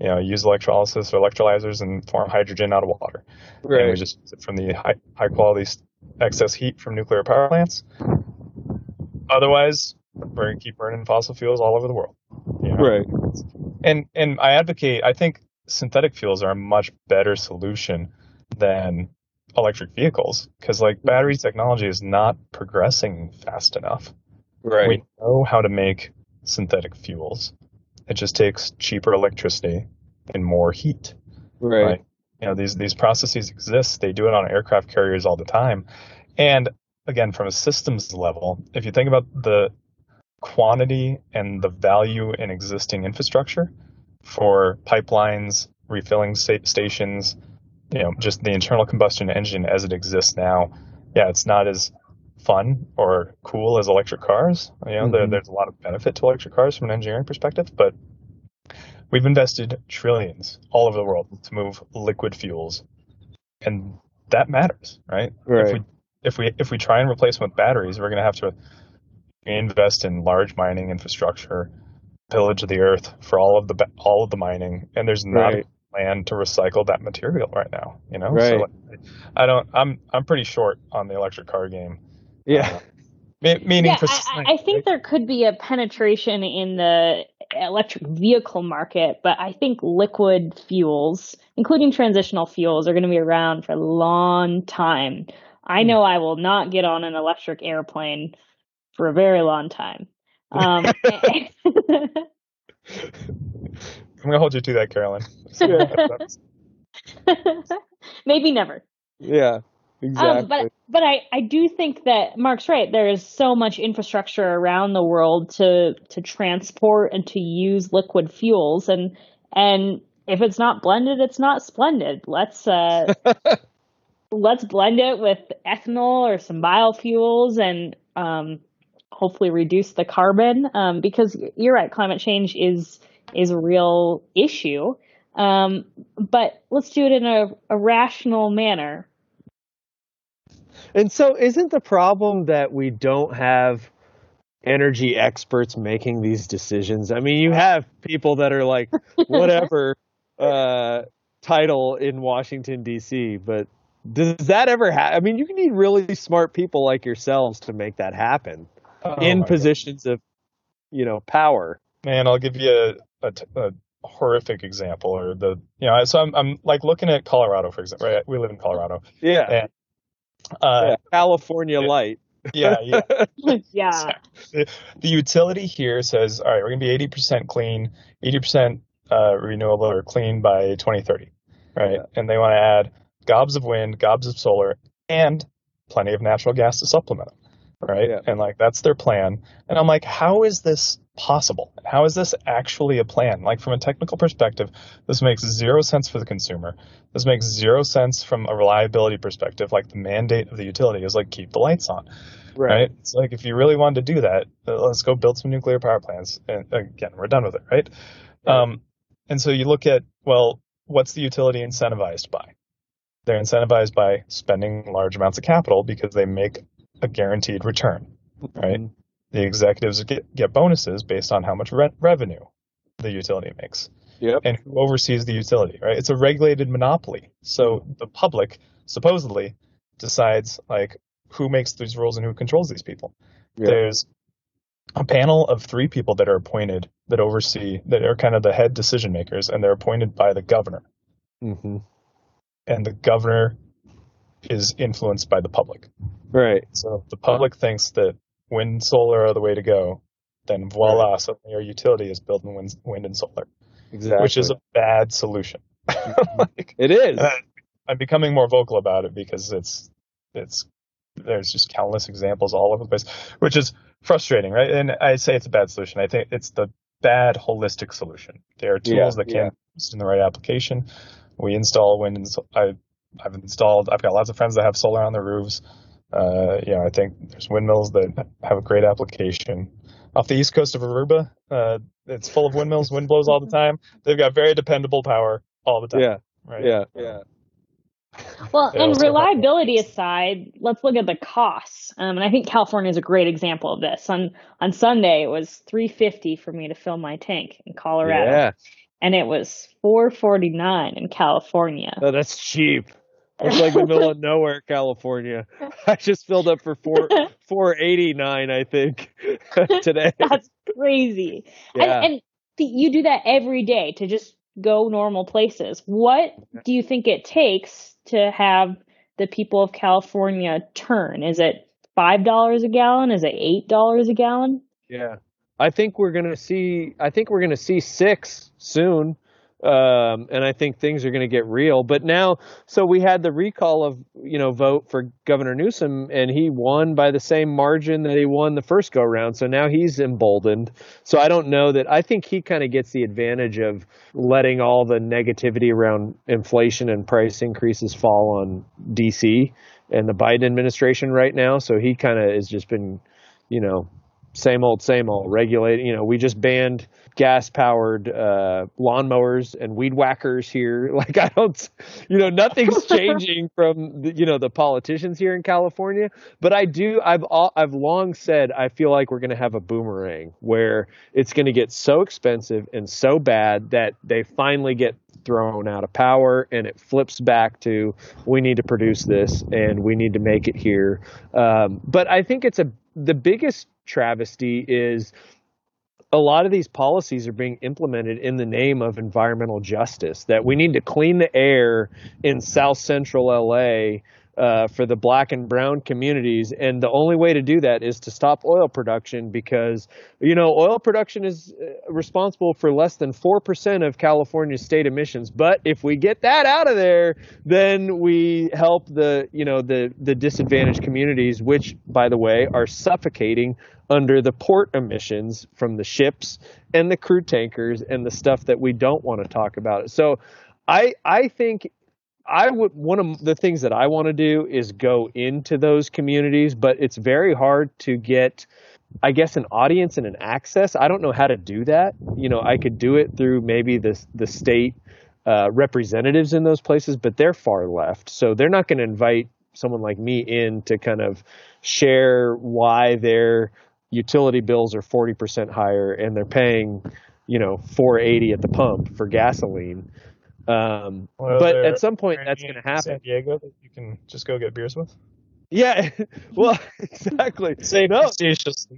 you know, use electrolysis or electrolyzers and form hydrogen out of water. Right. And we just use it from the high, high quality excess heat from nuclear power plants. Otherwise, we're going to keep burning fossil fuels all over the world. You know? Right. And and I advocate. I think synthetic fuels are a much better solution than electric vehicles because like battery technology is not progressing fast enough. Right. We know how to make synthetic fuels. It just takes cheaper electricity and more heat. Right. right. You know, these these processes exist. They do it on aircraft carriers all the time. And again, from a systems level, if you think about the quantity and the value in existing infrastructure for pipelines, refilling sta- stations, you know, just the internal combustion engine as it exists now, yeah, it's not as fun or cool as electric cars. You know, mm-hmm. there, there's a lot of benefit to electric cars from an engineering perspective, but we've invested trillions all over the world to move liquid fuels, and that matters, right? Right. If we if we if we try and replace them with batteries, we're going to have to invest in large mining infrastructure, pillage the earth for all of the all of the mining, and there's not right. a plan to recycle that material right now. You know, right. so I don't. I'm I'm pretty short on the electric car game. Yeah. Uh, meaning, yeah, I, I, think there could be a penetration in the electric vehicle market, but I think liquid fuels, including transitional fuels, are going to be around for a long time. I hmm. know I will not get on an electric airplane for a very long time. Um, I'm going to hold you to that, Carolyn. Maybe never. Yeah. Exactly. Um, but but I, I do think that Mark's right. There is so much infrastructure around the world to to transport and to use liquid fuels and and if it's not blended, it's not splendid. Let's uh let's blend it with ethanol or some biofuels and um hopefully reduce the carbon um because you're right, climate change is is a real issue. Um, but let's do it in a, a rational manner and so, isn't the problem that we don't have energy experts making these decisions? I mean, you have people that are like, whatever uh, title in Washington, D.C., but does that ever happen? I mean, you need really smart people like yourselves to make that happen oh, in positions God. of, you know, power. Man, I'll give you a, a, a horrific example or the you know so I'm I'm like looking at Colorado for example right we live in Colorado yeah and uh, yeah, California Light. Yeah, yeah. yeah. The, the, utility here says, all right, we're going to be 80% clean, 80% uh, renewable or clean by 2030, right? Yeah. And they want to add gobs of wind, gobs of solar, and plenty of natural gas to supplement it. Right. Yeah. And like that's their plan. And I'm like, how is this possible? How is this actually a plan? Like from a technical perspective, this makes zero sense for the consumer. This makes zero sense from a reliability perspective. Like the mandate of the utility is like keep the lights on. Right. It's like if you really wanted to do that, uh, let's go build some nuclear power plants. And again, we're done with it, right? Right. Um, and so you look at well, what's the utility incentivized by? They're incentivized by spending large amounts of capital because they make a guaranteed return, right? Mhm. The executives get, get bonuses based on how much rent revenue the utility makes Yep. and who oversees the utility, right? It's a regulated monopoly. So the public supposedly decides like who makes these rules and who controls these people. Yeah. There's a panel of three people that are appointed that oversee that are kind of the head decision makers and they're appointed by the governor. hmm And the governor is influenced by the public. Right. So if the public thinks that wind and solar are the way to go, then voila, suddenly our utility is building wind, wind and solar, Exactly. which is a bad solution. like, it is. uh, I'm becoming more vocal about it because it's it's there's just countless examples all over the place, which is frustrating, right? And I say it's a bad solution. I think it's the bad holistic solution. There are tools Yeah, that can be used in the right application. We install wind and so- I I've installed. I've got lots of friends that have solar on their roofs. Uh, you know, I think there's windmills that have a great application. Off the east coast of Aruba, uh, it's full of windmills. Wind blows all the time. They've got very dependable power all the time. yeah. Right. Yeah. Yeah. Well, They and also have- reliability aside, let's look at the costs. Um, and I think California is a great example of this. On on Sunday, it was three fifty for me to fill my tank in Colorado, Yeah. and it was four forty nine in California. Oh, that's cheap. It's like the middle of nowhere, California. I just filled up for four four eighty nine, I think, today. That's crazy. Yeah. And, and you do that every day to just go normal places. What do you think it takes to have the people of California turn? Is it five dollars a gallon? Is it eight dollars a gallon? Yeah. I think we're gonna see. I think we're gonna see six soon, um, and I think things are gonna get real. But now, so we had the recall of you know vote for Governor Newsom, and he won by the same margin that he won the first go round. So now he's emboldened. So I don't know that. I think he kind of gets the advantage of letting all the negativity around inflation and price increases fall on DC and the Biden administration right now. So he kind of has just been, you know, same old, same old. Regulate. you know, we just banned gas-powered uh, lawnmowers and weed whackers here. Like I don't, you know, nothing's changing from the, you know the politicians here in California. But I do, I've all, I've long said I feel like we're going to have a boomerang where it's going to get so expensive and so bad that they finally get thrown out of power and it flips back to we need to produce this and we need to make it here. Um, but I think it's a the biggest travesty is a lot of these policies are being implemented in the name of environmental justice. That we need to clean the air in South Central LA uh, for the black and brown communities, and the only way to do that is to stop oil production because you know oil production is uh, responsible for less than four percent of California's state emissions. But if we get that out of there, then we help the you know the the disadvantaged communities, which by the way are suffocating under the port emissions from the ships and the crude tankers and the stuff that we don't want to talk about. So I I think I would one of the things that I want to do is go into those communities, but it's very hard to get I guess an audience and an access. I don't know how to do that. You know, I could do it through maybe the the state uh, representatives in those places, but they're far left, so they're not going to invite someone like me in to kind of share why their utility bills are 40% higher and they're paying, you know, 480 at the pump for gasoline. Um, Well, but at some point that's going to happen. San Diego that you can just go get beers with. Yeah. well, exactly. Say No.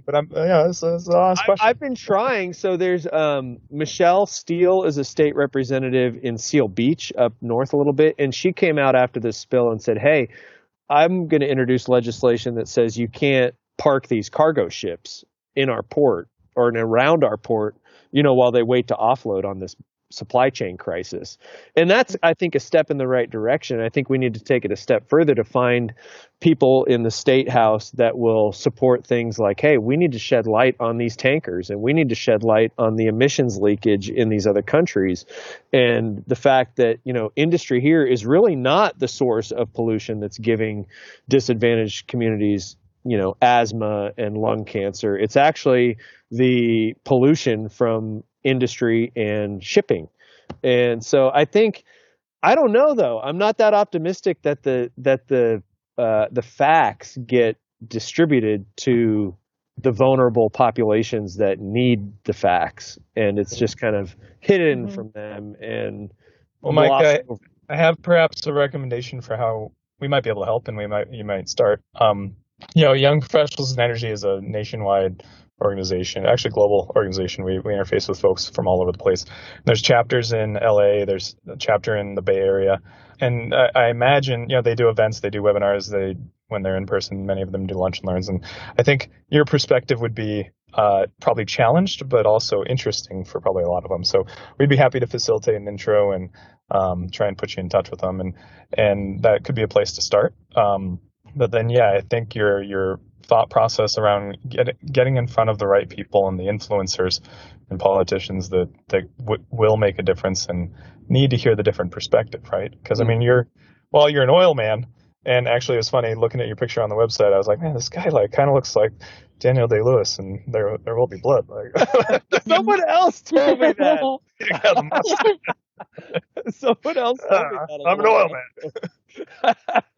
but I'm yeah, it's, it's an honest I, question. I've been trying. So there's um, Michelle Steel is a state representative in Seal Beach up north a little bit, and she came out after this spill and said, "Hey, I'm going to introduce legislation that says you can't park these cargo ships in our port or in around our port, you know, while they wait to offload on this supply chain crisis. And that's, I think, a step in the right direction. I think we need to take it a step further to find people in the state house that will support things like, hey, we need to shed light on these tankers and we need to shed light on the emissions leakage in these other countries. And the fact that, you know, industry here is really not the source of pollution that's giving disadvantaged communities you know asthma and lung cancer it's actually the pollution from industry and shipping. And so I think I don't know though. I'm not that optimistic that the that the uh, the facts get distributed to the vulnerable populations that need the facts, and it's just kind of hidden mm-hmm. from them. And well, Mike, I, I, have perhaps a recommendation for how we might be able to help, and we might you might start. Um, you know, Young Professionals in Energy is a nationwide organization, actually global organization. We, we interface with folks from all over the place. There's chapters in LA. There's a chapter in the Bay Area, and I, I imagine you know they do events, they do webinars, they when they're in person. Many of them do lunch and learns, and I think your perspective would be uh, probably challenged, but also interesting for probably a lot of them. So we'd be happy to facilitate an intro and um, try and put you in touch with them, and and that could be a place to start. Um, but then, yeah, I think your your thought process around get, getting in front of the right people and the influencers and politicians that that w- will make a difference and need to hear the different perspective, right? Because I mm-hmm. mean, you're well, you're an oil man, and actually, it's funny looking at your picture on the website. I was like, man, this guy like kind of looks like Daniel Day Lewis, and there there will be blood. Like someone else told me that. someone else told uh, me that. I'm an oil man.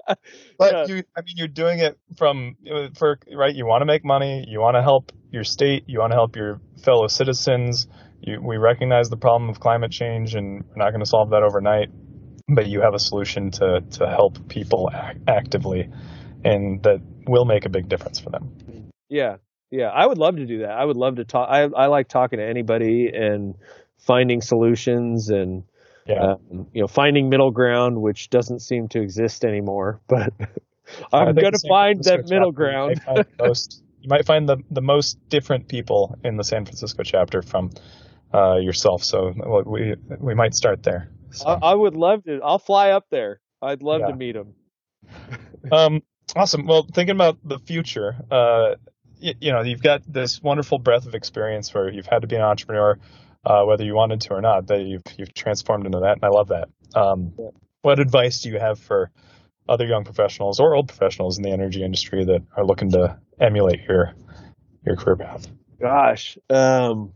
but yeah. you, I mean, you're doing it from for right. You want to make money. You want to help your state. You want to help your fellow citizens. You, we recognize the problem of climate change, and we're not going to solve that overnight. But you have a solution to to help people act actively, and that will make a big difference for them. Yeah, yeah, I would love to do that. I would love to talk. I I like talking to anybody and finding solutions and yeah. Um, you know, finding middle ground, which doesn't seem to exist anymore. But I'm going to find that middle ground. You might, most, you might find the the most different people in the San Francisco chapter from uh, yourself. So we we might start there. So. I, I, would love to. I'll fly up there. I'd love yeah. to meet them. um, awesome. Well, thinking about the future, uh, you, you know, you've got this wonderful breadth of experience where you've had to be an entrepreneur uh, whether you wanted to or not. That you've you've transformed into that, and I love that. Um, what advice do you have for other young professionals or old professionals in the energy industry that are looking to emulate your your career path? Gosh, um,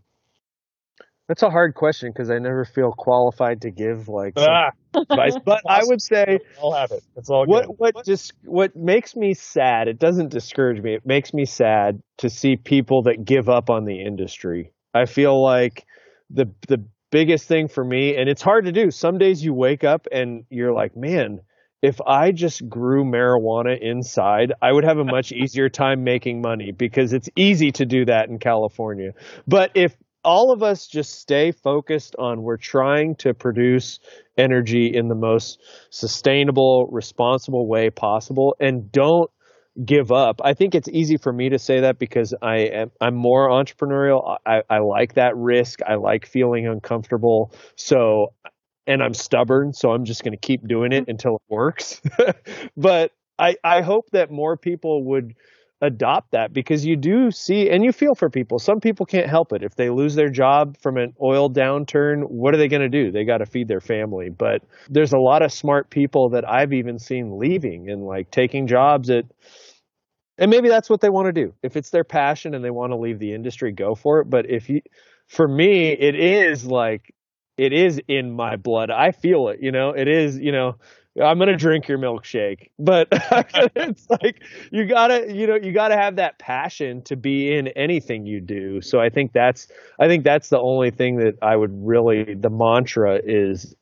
that's a hard question because I never feel qualified to give like ah. advice. But I would say I'll have it. It's all good. What what just what makes me sad? It doesn't discourage me. It makes me sad to see people that give up on the industry. I feel like the the biggest thing for me and it's hard to do. Some days you wake up and you're like man if i just grew marijuana inside i would have a much easier time making money because it's easy to do that in california. But if all of us just stay focused on we're trying to produce energy in the most sustainable responsible way possible and don't give up. I think it's easy for me to say that because I am I'm more entrepreneurial. I, I like that risk. I like feeling uncomfortable. So and I'm stubborn, so I'm just going to keep doing it mm-hmm. until it works. but I I hope that more people would adopt that because you do see and you feel for people. Some people can't help it. If they lose their job from an oil downturn, what are they going to do? They got to feed their family. But there's a lot of smart people that I've even seen leaving and like taking jobs at and maybe that's what they want to do. If it's their passion and they want to leave the industry, go for it. But if you, for me, it is like, it is in my blood. I feel it, you know, it is, you know, I'm to drink your milkshake, but it's like, you gotta, you know, you gotta have that passion to be in anything you do. So I think that's, I think that's the only thing that I would really, the mantra is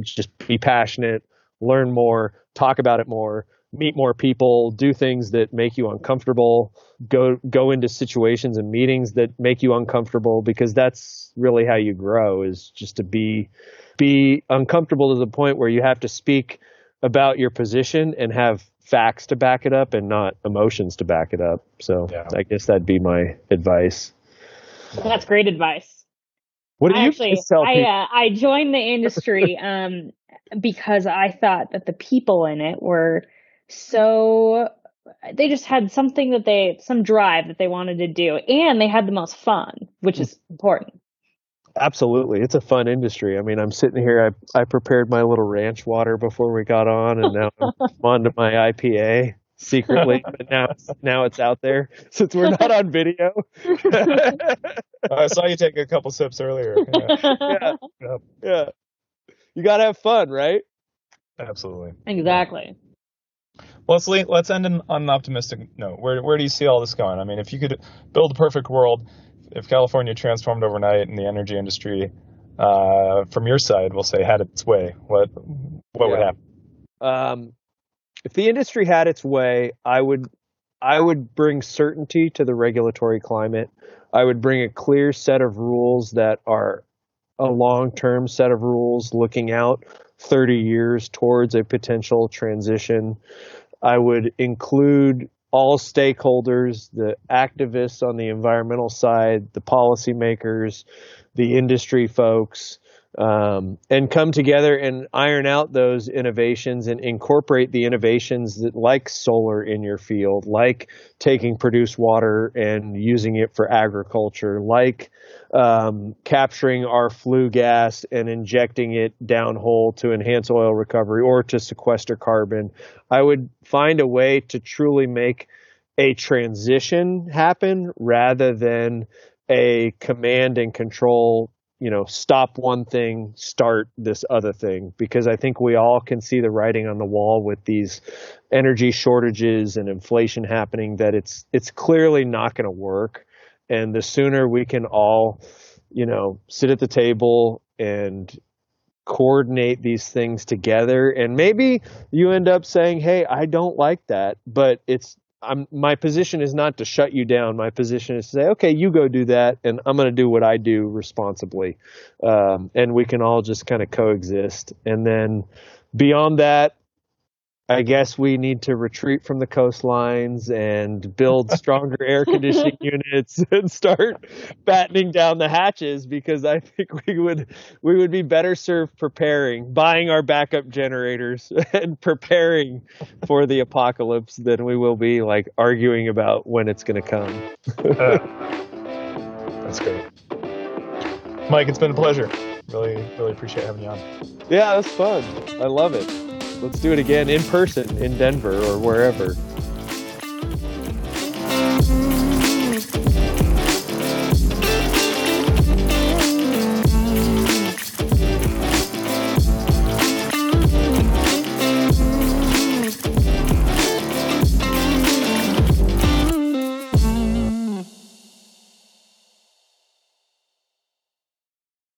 just be passionate, learn more, talk about it more, meet more people, do things that make you uncomfortable, go go into situations and meetings that make you uncomfortable because that's really how you grow is just to be be uncomfortable to the point where you have to speak about your position and have facts to back it up and not emotions to back it up. So yeah. I guess that'd be my advice. That's great advice. What do I you actually, tell I, uh, I joined the industry um, because I thought that the people in it were so they just had something that they some drive that they wanted to do and they had the most fun which is important Absolutely, it's a fun industry. I mean, I'm sitting here. I I prepared my little ranch water before we got on, and now I'm on to my IPA secretly. but now it's now it's out there since we're not on video. I saw you take a couple sips earlier. Yeah, yeah, yeah. You gotta have fun, right? absolutely. exactly Well, let's let's end on an optimistic note. Where where do you see all this going? I mean, if you could build a perfect world, if California transformed overnight and the energy industry, uh, from your side, we'll say had its way, what what would happen? Um, if the industry had its way, I would I would bring certainty to the regulatory climate. I would bring a clear set of rules that are a long-term set of rules looking out 30 years towards a potential transition. I would include all stakeholders, the activists on the environmental side, the policymakers, the industry folks, um, and come together and iron out those innovations and incorporate the innovations that, like solar in your field, like taking produced water and using it for agriculture, like um, capturing our flue gas and injecting it downhole to enhance oil recovery or to sequester carbon. I would find a way to truly make a transition happen rather than a command and control you know, stop one thing, start this other thing, because I think we all can see the writing on the wall with these energy shortages and inflation happening that it's it's clearly not going to work. And the sooner we can all, you know, sit at the table and coordinate these things together and maybe you end up saying hey i don't like that but it's I'm my position is not to shut you down. My position is to say, okay, you go do that, and I'm going to do what I do responsibly, um, and we can all just kind of coexist. And then beyond that, I guess we need to retreat from the coastlines and build stronger air conditioning units and start battening down the hatches because I think we would we would be better served preparing, buying our backup generators and preparing for the apocalypse than we will be like arguing about when it's going to come. Uh, that's great, Mike. It's been a pleasure. Really, really appreciate having you on. Yeah, that's fun. I love it. Let's do it again in person in Denver or wherever.